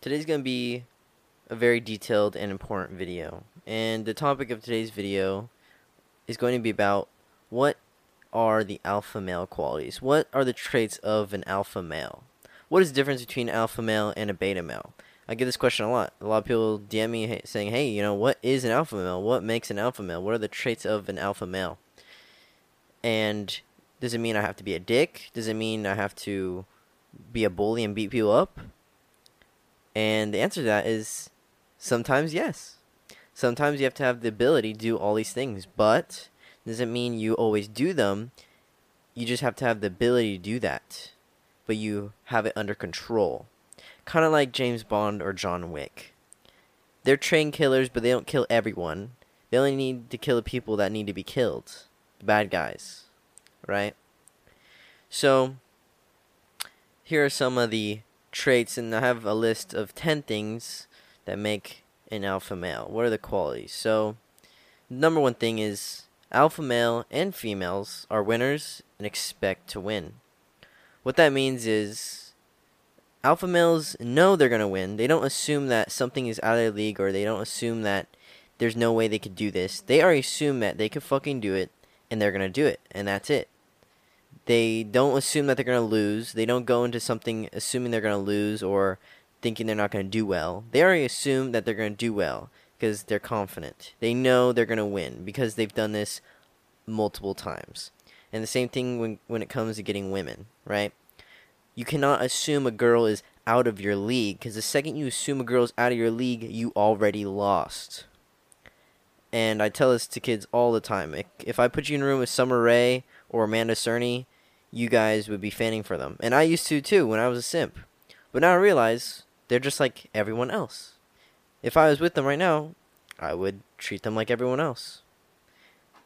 Today's going to be a very detailed and important video. And the topic of today's video is going to be about what are the alpha male qualities? What are the traits of an alpha male? What is the difference between alpha male and a beta male? I get this question a lot. A lot of people DM me saying, "Hey, you know, what is an alpha male? What makes an alpha male? What are the traits of an alpha male?" And does it mean I have to be a dick? Does it mean I have to be a bully and beat people up? And the answer to that is sometimes yes. Sometimes you have to have the ability to do all these things, but doesn't mean you always do them. You just have to have the ability to do that, but you have it under control. Kind of like James Bond or John Wick. They're trained killers, but they don't kill everyone. They only need to kill the people that need to be killed. The bad guys. Right? So, here are some of the traits, and I have a list of 10 things that make an alpha male. What are the qualities? So, number one thing is alpha male and females are winners and expect to win. What that means is alpha males know they're going to win. They don't assume that something is out of their league or they don't assume that there's no way they could do this. They already assume that they could fucking do it and they're going to do it and that's it. They don't assume that they're going to lose. They don't go into something assuming they're going to lose or thinking they're not going to do well. They already assume that they're going to do well because they're confident. They know they're going to win because they've done this multiple times. And the same thing when when it comes to getting women, right? You cannot assume a girl is out of your league because the second you assume a girl's out of your league, you already lost. And I tell this to kids all the time. If I put you in a room with Summer Rae or Amanda Cerny, you guys would be fanning for them. And I used to too when I was a simp. But now I realize they're just like everyone else. If I was with them right now, I would treat them like everyone else.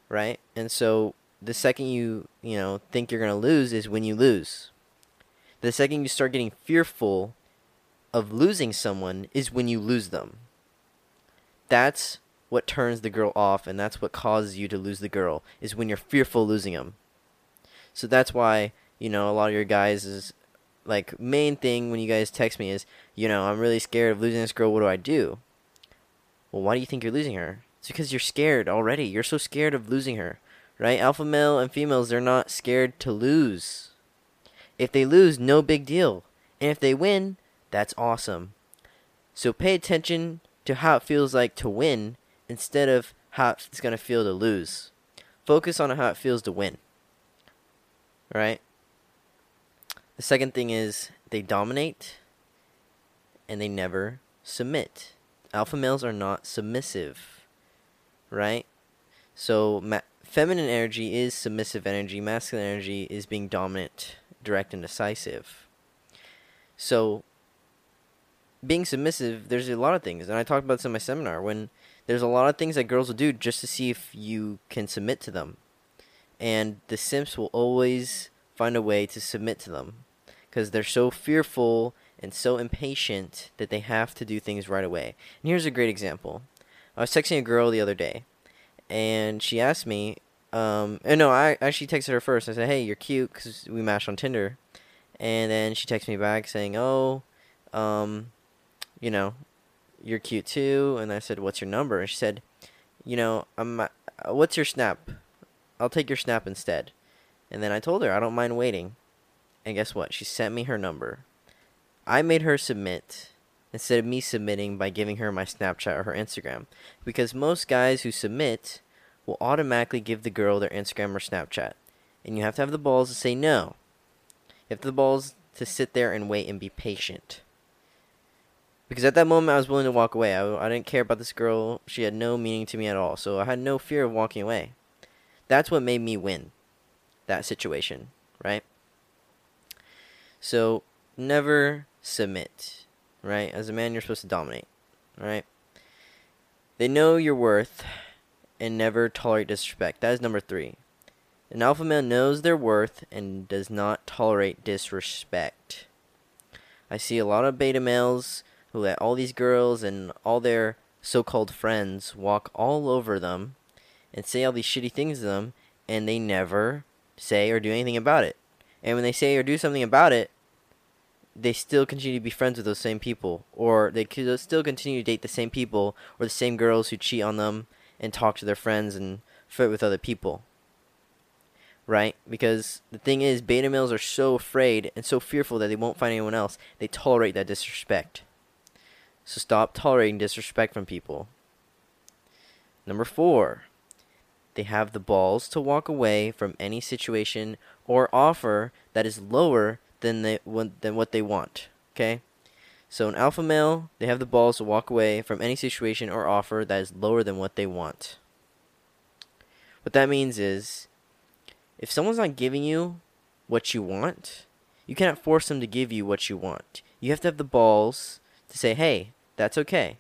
Right? And so the second you, you know, think you're going to lose is when you lose. The second you start getting fearful of losing someone is when you lose them. That's what turns the girl off and that's what causes you to lose the girl is when you're fearful losing them. So that's why, you know, a lot of your guys is like main thing when you guys text me is, you know, I'm really scared of losing this girl. What do I do? Well, why do you think you're losing her? It's because you're scared already. You're so scared of losing her, right? Alpha male and females, they're not scared to lose. If they lose, no big deal. And if they win, that's awesome. So pay attention to how it feels like to win instead of how it's going to feel to lose. Focus on how it feels to win. Right? The second thing is they dominate and they never submit. Alpha males are not submissive, right? So ma- feminine energy is submissive energy, masculine energy is being dominant, direct, and decisive. So being submissive, there's a lot of things, and I talked about this in my seminar. When there's a lot of things that girls will do just to see if you can submit to them, and the simps will always find a way to submit to them because they're so fearful and so impatient that they have to do things right away. And here's a great example. I was texting a girl the other day, and she asked me, um, and no, I actually texted her first. I said, "Hey, you're cute," because we matched on Tinder, and then she texted me back saying, "Oh, um, you know, you're cute too." And I said, "What's your number?" And she said, "You know, I'm. Uh, what's your snap? I'll take your snap instead." And then I told her I don't mind waiting. And guess what? She sent me her number. I made her submit instead of me submitting by giving her my Snapchat or her Instagram. Because most guys who submit will automatically give the girl their Instagram or Snapchat. And you have to have the balls to say no. You have the balls to sit there and wait and be patient. Because at that moment, I was willing to walk away. I, I didn't care about this girl. She had no meaning to me at all. So I had no fear of walking away. That's what made me win that situation, right? So never submit, right? As a man, you're supposed to dominate, right? They know your worth and never tolerate disrespect. That is number three. An alpha male knows their worth and does not tolerate disrespect. I see a lot of beta males who let all these girls and all their so called friends walk all over them and say all these shitty things to them, and they never say or do anything about it. And when they say or do something about it, they still continue to be friends with those same people, or they still continue to date the same people or the same girls who cheat on them and talk to their friends and flirt with other people. Right? Because the thing is, beta males are so afraid and so fearful that they won't find anyone else, they tolerate that disrespect. So stop tolerating disrespect from people. Number four, they have the balls to walk away from any situation or offer that is lower than they than what they want. Okay, so an alpha male, they have the balls to walk away from any situation or offer that is lower than what they want. What that means is, if someone's not giving you what you want, you cannot force them to give you what you want. You have to have the balls to say, "Hey, that's okay.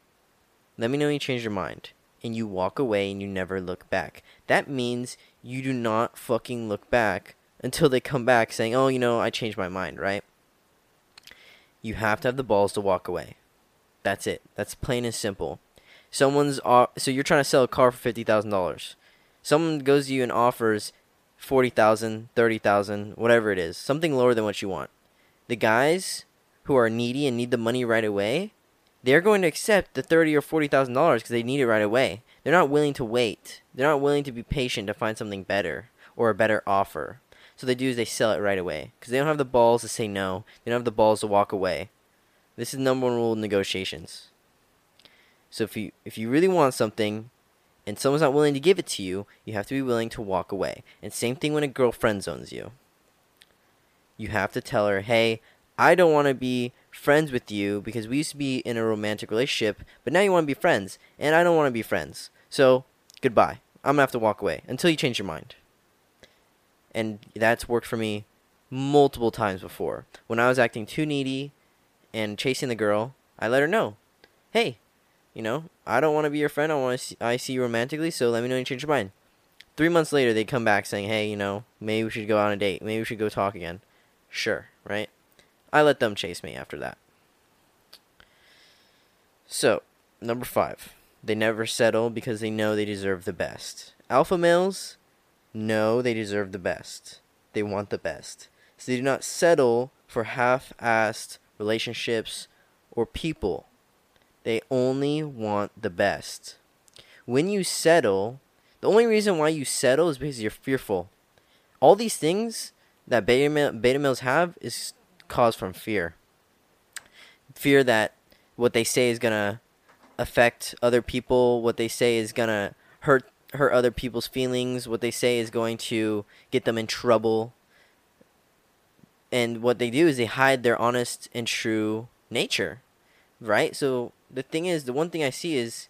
Let me know when you change your mind." And you walk away and you never look back. That means you do not fucking look back until they come back saying, "Oh, you know, I changed my mind," right? You have to have the balls to walk away. That's it. That's plain and simple. Someone's so you're trying to sell a car for fifty thousand dollars. Someone goes to you and offers forty thousand, thirty thousand, whatever it is, something lower than what you want. The guys who are needy and need the money right away, they're going to accept the thirty or forty thousand dollars because they need it right away. They're not willing to wait. They're not willing to be patient to find something better or a better offer. So they do is they sell it right away because they don't have the balls to say no. They don't have the balls to walk away. This is number one rule in negotiations. So if you if you really want something and someone's not willing to give it to you, you have to be willing to walk away. And same thing when a girl friend zones you. You have to tell her, "Hey, I don't want to be friends with you because we used to be in a romantic relationship, but now you want to be friends, and I don't want to be friends. So, goodbye. I'm going to have to walk away until you change your mind." and that's worked for me multiple times before. When I was acting too needy and chasing the girl, I let her know, "Hey, you know, I don't want to be your friend. I want to see, I see you romantically, so let me know you change your mind." Three months later, they come back saying, "Hey, you know, maybe we should go on a date. Maybe we should go talk again." Sure, right? I let them chase me after that. So, number five, they never settle because they know they deserve the best. Alpha males know they deserve the best. They want the best. So they do not settle for half assed relationships or people. They only want the best. When you settle, the only reason why you settle is because you're fearful. All these things that beta, male, beta males have is caused from fear. Fear that what they say is to affect other people, what they say is to hurt hurt other people's feelings. What they say is going to get them in trouble. And what they do is they hide their honest and true nature, right? So the thing is, the one thing I see is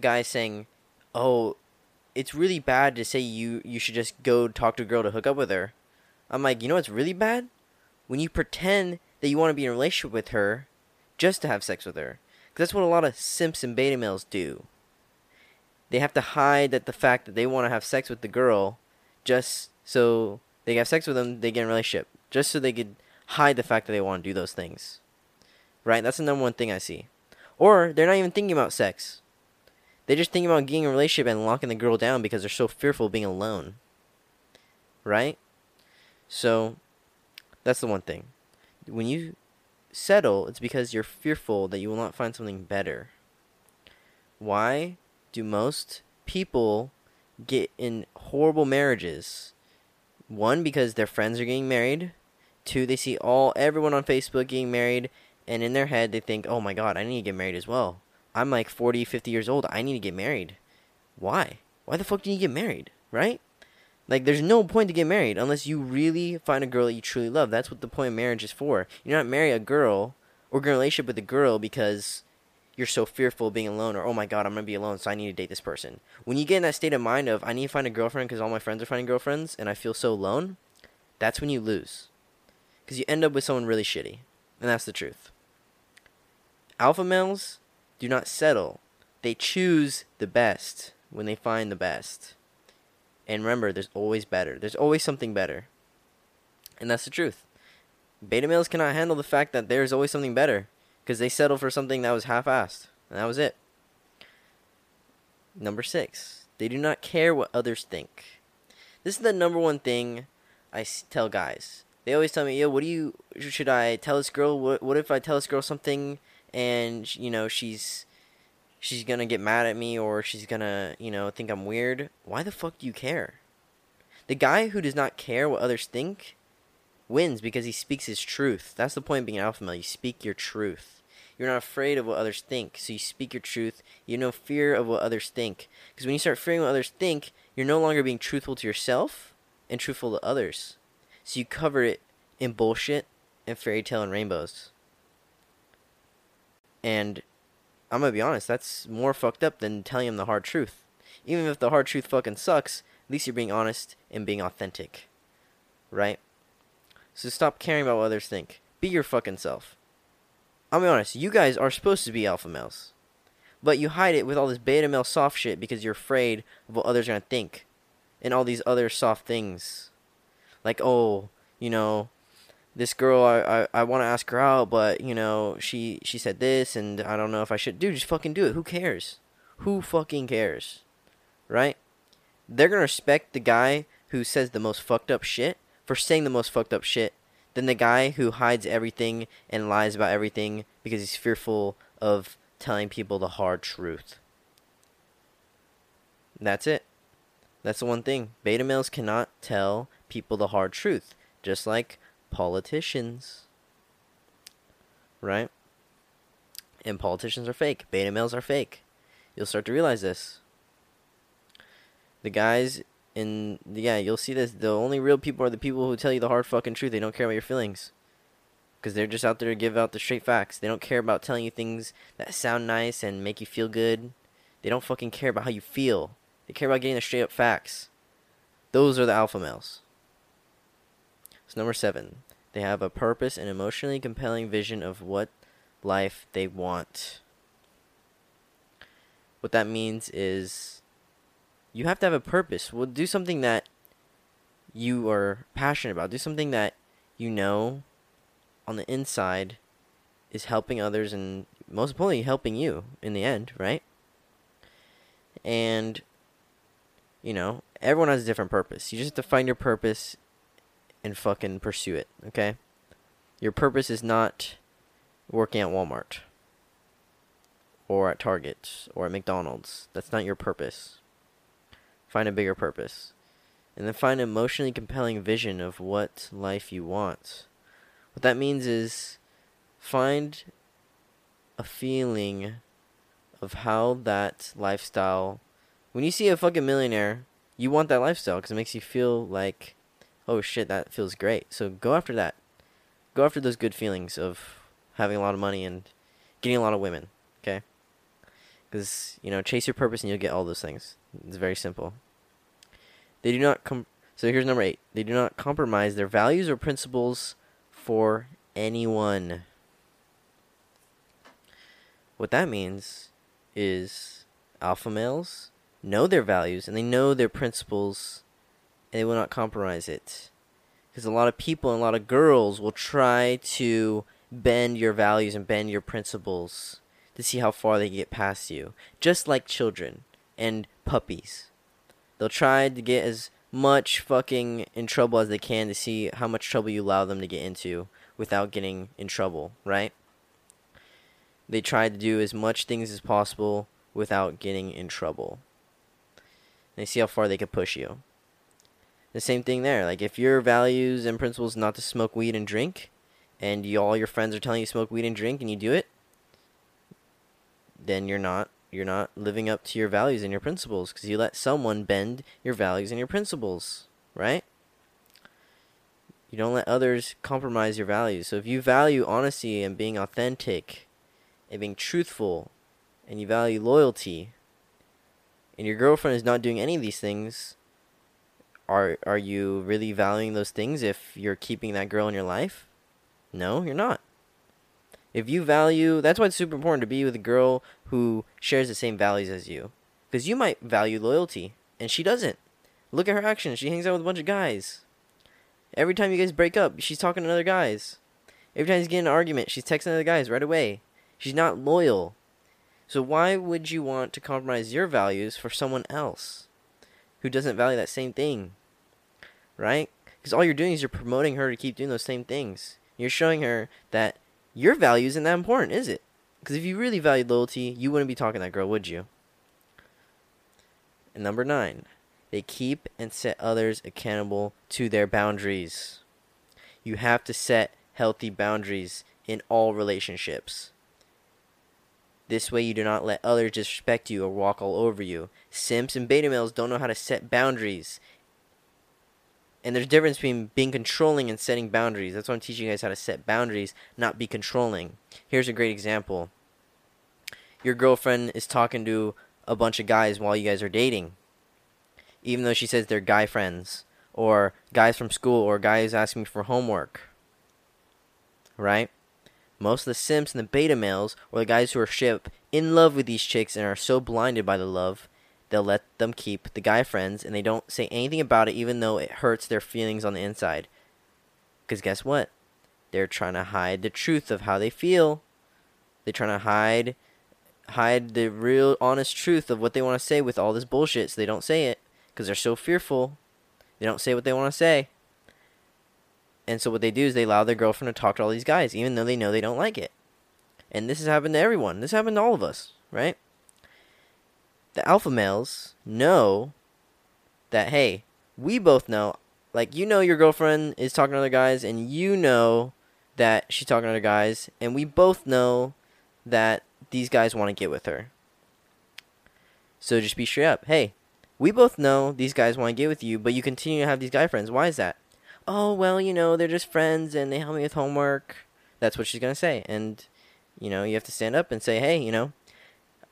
guys saying, "Oh, it's really bad to say you you should just go talk to a girl to hook up with her." I'm like, you know what's really bad? When you pretend that you want to be in a relationship with her just to have sex with her. Because that's what a lot of simps and beta males do they have to hide that the fact that they want to have sex with the girl just so they have sex with them, they get in a relationship. Just so they could hide the fact that they want to do those things. Right? That's the number one thing I see. Or they're not even thinking about sex. They're just thinking about getting a relationship and locking the girl down because they're so fearful of being alone. Right? So that's the one thing. When you settle, it's because you're fearful that you will not find something better. Why? do most people get in horrible marriages? One, because their friends are getting married. Two, they see all everyone on Facebook getting married, and in their head they think, "Oh my God, I need to get married as well. I'm like 40, 50 years old. I need to get married." Why? Why the fuck do you get married? Right? Like, there's no point to get married unless you really find a girl that you truly love. That's what the point of marriage is for. You're not marry a girl or get a relationship with a girl because you're so fearful of being alone or oh my god i'm gonna be alone so i need to date this person. When you get in that state of mind of i need to find a girlfriend because all my friends are finding girlfriends and i feel so alone that's when you lose. Because you end up with someone really shitty and that's the truth. Alpha males do not settle. They choose the best when they find the best and remember there's always better there's always something better and that's the truth beta males cannot handle the fact that there's always something better because they settled for something that was half-assed, and that was it. Number six, they do not care what others think. This is the number one thing I tell guys. they always tell me, yo, what do you should I tell this girl? What what if I tell this girl something and you know she's she's gonna get mad at me or she's gonna you know think I'm weird? Why the fuck do you care? The guy who does not care what others think wins because he speaks his truth. That's the point of being an alpha male. You speak your truth. You're not afraid of what others think, so you speak your truth. You have no fear of what others think. Because when you start fearing what others think, you're no longer being truthful to yourself and truthful to others. So you cover it in bullshit and fairy tale and rainbows. And I'm gonna be honest, that's more fucked up than telling him the hard truth. Even if the hard truth fucking sucks, at least you're being honest and being authentic. Right? So stop caring about what others think. Be your fucking self. I'll be honest, you guys are supposed to be alpha males. But you hide it with all this beta male soft shit because you're afraid of what others are gonna think. And all these other soft things. Like, oh, you know, this girl I, I, I wanna ask her out, but you know, she she said this and I don't know if I should dude, just fucking do it. Who cares? Who fucking cares? Right? They're gonna respect the guy who says the most fucked up shit for saying the most fucked up shit than the guy who hides everything and lies about everything because he's fearful of telling people the hard truth. That's it. That's the one thing. Beta males cannot tell people the hard truth, just like politicians. Right? And politicians are fake. Beta males are fake. You'll start to realize this. The guys and yeah, you'll see this. The only real people are the people who tell you the hard fucking truth. They don't care about your feelings. Because they're just out there to give out the straight facts. They don't care about telling you things that sound nice and make you feel good. They don't fucking care about how you feel. They care about getting the straight up facts. Those are the alpha males. Number seven, they have a purpose and emotionally compelling vision of what life they want. What that means is you have to have a purpose. Well, do something that you are passionate about. Do something that you know on the inside is helping others and most importantly helping you in the end, right? And you know, everyone has a different purpose. You just have to find your purpose and fucking pursue it, okay? Your purpose is not working at Walmart or at Target or at McDonald's. That's not your purpose. Find a bigger purpose. And then find an emotionally compelling vision of what life you want. What that means is find a feeling of how that lifestyle. When you see a fucking millionaire, you want that lifestyle because it makes you feel like, oh shit, that feels great. So go after that. Go after those good feelings of having a lot of money and getting a lot of women. Okay? Because, you know, chase your purpose and you'll get all those things. It's very simple. They do not com- so here's number 8. They do not compromise their values or principles for anyone. What that means is alpha males know their values and they know their principles and they will not compromise it. Because a lot of people and a lot of girls will try to bend your values and bend your principles to see how far they can get past you. Just like children and puppies. They'll try to get as much fucking in trouble as they can to see how much trouble you allow them to get into without getting in trouble, right? They try to do as much things as possible without getting in trouble. They see how far they can push you. The same thing there. Like if your values and principles not to smoke weed and drink, and you, all your friends are telling you smoke weed and drink, and you do it, then you're not you're not living up to your values and your principles because you let someone bend your values and your principles, right? You don't let others compromise your values. So if you value honesty and being authentic and being truthful and you value loyalty and your girlfriend is not doing any of these things, are are you really valuing those things if you're keeping that girl in your life? No, you're not. If you value, that's why it's super important to be with a girl who shares the same values as you. Because you might value loyalty, and she doesn't. Look at her actions. She hangs out with a bunch of guys. Every time you guys break up, she's talking to other guys. Every time you get in an argument, she's texting other guys right away. She's not loyal. So why would you want to compromise your values for someone else who doesn't value that same thing? Right? Because all you're doing is you're promoting her to keep doing those same things. You're showing her that your value isn't that important, is it? Because if you really valued loyalty, you wouldn't be talking to that girl, would you? And number nine, they keep and set others accountable to their boundaries. You have to set healthy boundaries in all relationships. This way, you do not let others disrespect you or walk all over you. Simps and beta males don't know how to set boundaries. And there's a difference between being controlling and setting boundaries. That's why I'm teaching you guys how to set boundaries, not be controlling. Here's a great example your girlfriend is talking to a bunch of guys while you guys are dating, even though she says they're guy friends, or guys from school, or guys asking for homework. Right? Most of the simps and the beta males, or the guys who are ship in love with these chicks and are so blinded by the love, they'll let them keep the guy friends and they don't say anything about it even though it hurts their feelings on the inside. Because guess what? They're trying to hide the truth of how they feel. They're trying to hide hide the real honest truth of what they want to say with all this bullshit so they don't say it because they're so fearful. They don't say what they want to say. And so what they do is they allow their girlfriend to talk to all these guys, even though they know they don't like it. And this has happened to everyone. This happened to all of us, right? The alpha males know that hey, we both know. Like you know your girlfriend is talking to other guys, and you know that she's talking to other guys, and we both know that these guys want to get with her. So just be straight up. Hey, we both know these guys want to get with you, but you continue to have these guy friends. Why is that? Oh well you know they're just friends and they help me with homework. That's what she's going to say. And you know you have to stand up and say hey you know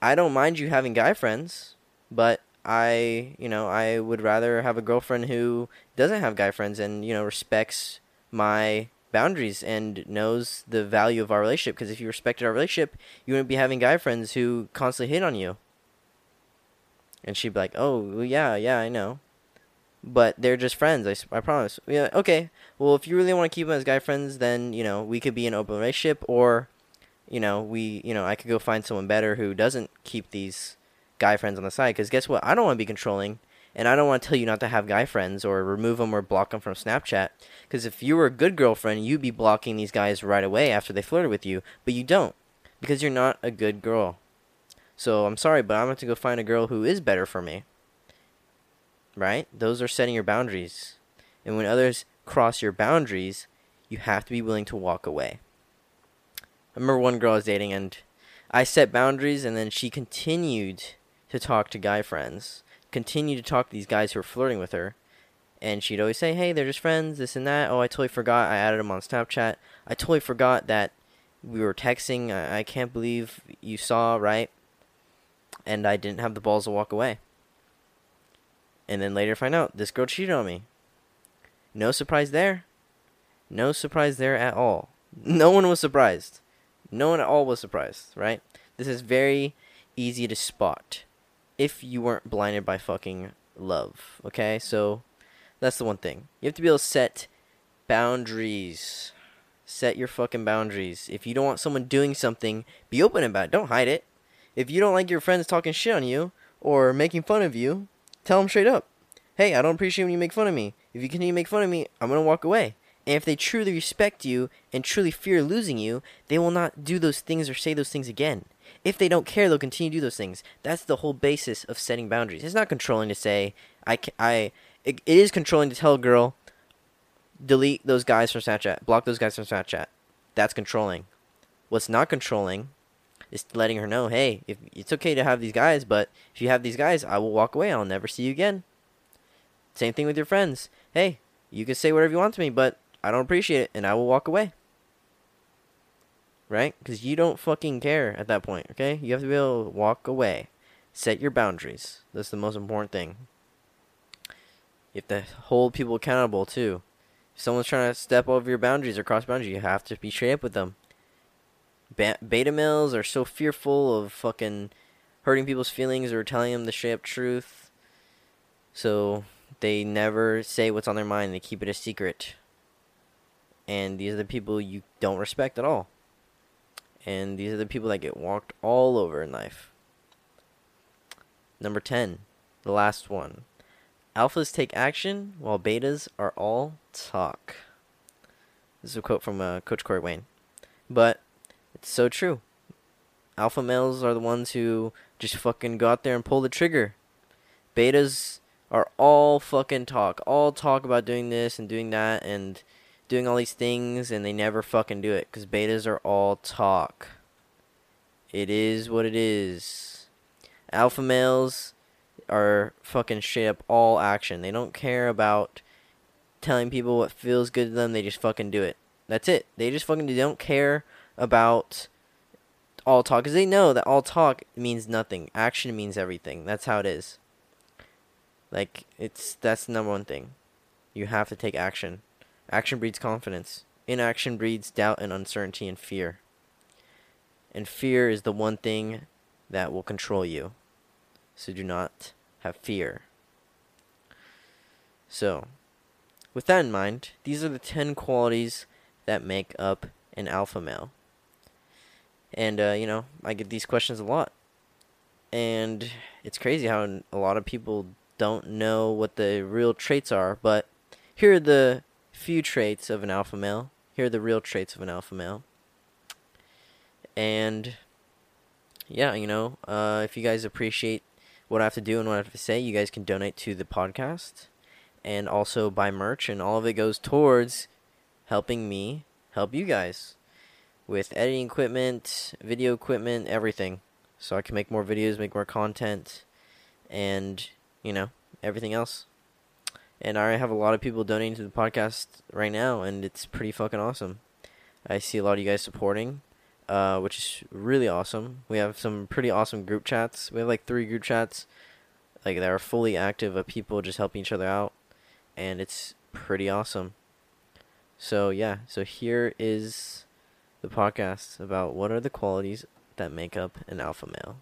i don't mind you having guy friends but i you know i would rather have a girlfriend who doesn't have guy friends and you know respects my boundaries and knows the value of our relationship. Because if you respected our relationship you wouldn't be having guy friends who constantly hit on you. And she'd be like oh yeah yeah i know but they're just friends. I, I promise. Yeah, okay. Well, if you really want to keep them as guy friends, then you know we could be in open relationship, or you know we, you know, I could go find someone better who doesn't keep these guy friends on the side. Because guess what? I don't want to be controlling, and I don't want to tell you not to have guy friends or remove them or block them from Snapchat. Because if you were a good girlfriend, you'd be blocking these guys right away after they flirted with you, but you don't because you're not a good girl. So I'm sorry, but I'm going to go find a girl who is better for me right? Those are setting your boundaries. And when others cross your boundaries, you have to be willing to walk away. I remember one girl I was dating and I set boundaries and then she continued to talk to guy friends, continued to talk to these guys who were flirting with her. And she'd always say, hey, they're just friends, this and that. Oh, I totally forgot I added them on Snapchat. I totally forgot that we were texting. I, I can't believe you saw, right? And I didn't have the balls to walk away and then later find out this girl cheated on me. No surprise there. No surprise there at all. No one was surprised. No one at all was surprised, right? This is very easy to spot if you weren't blinded by fucking love, okay? So that's the one thing. You have to be able to set boundaries. Set your fucking boundaries. If you don't want someone doing something, be open about it. Don't hide it. If you don't like your friends talking shit on you or making fun of you, Tell them straight up. Hey, I don't appreciate when you make fun of me. If you continue to make fun of me, I'm going to walk away. And if they truly respect you and truly fear losing you, they will not do those things or say those things again. If they don't care, they'll continue to do those things. That's the whole basis of setting boundaries. It's not controlling to say, I, I, it, it is controlling to tell a girl, delete those guys from Snapchat, block those guys from Snapchat. That's controlling. What's not controlling is letting her know, hey, if it's okay to have these guys, but if you have these guys, I will walk away. I'll never see you again. Same thing with your friends. Hey, you can say whatever you want to me, but I don't appreciate it, and I will walk away. Right? Because you don't fucking care at that point, okay? You have to be able to walk away. Set your boundaries. That's the most important thing. You have to hold people accountable, too. If someone's trying to step over your boundaries or cross boundaries, you have to be straight up with them beta males are so fearful of fucking hurting people's feelings or telling them the straight up truth. So they never say what's on their mind. They keep it a secret. And these are the people you don't respect at all. And these are the people that get walked all over in life. Number 10, the last one. Alphas take action while betas are all talk. This is a quote from uh, Coach Corey Wayne. But so true. Alpha males are the ones who just fucking go out there and pull the trigger. Betas are all fucking talk. All talk about doing this and doing that and doing all these things and they never fucking do it because betas are all talk. It is what it is. Alpha males are fucking straight up all action. They don't care about telling people what feels good to them. They just fucking do it. That's it. They just fucking don't care about all talk because they know that all talk means nothing. Action means everything. That's how it is. Like it's that's the number one thing. You have to take action. Action breeds confidence. Inaction breeds doubt and uncertainty and fear. And fear is the one thing that will control you. So do not have fear. So, with that in mind, these are the 10 qualities that make up an alpha male. And, uh, you know, I get these questions a lot. And it's crazy how a lot of people don't know what the real traits are. But here are the few traits of an alpha male. Here are the real traits of an alpha male. And, yeah, you know, uh, if you guys appreciate what I have to do and what I have to say, you guys can donate to the podcast and also buy merch. And all of it goes towards helping me help you guys with editing equipment, video equipment, everything. So I can make more videos, make more content, and, you know, everything else. And I have a lot of people donating to the podcast right now, and it's pretty fucking awesome. I see a lot of you guys supporting, uh, which is really awesome. We have some pretty awesome group chats. We have like three group chats, like that are fully active of people just helping each other out, and it's pretty awesome. So yeah, so here is the podcast about what are the qualities that make up an alpha male.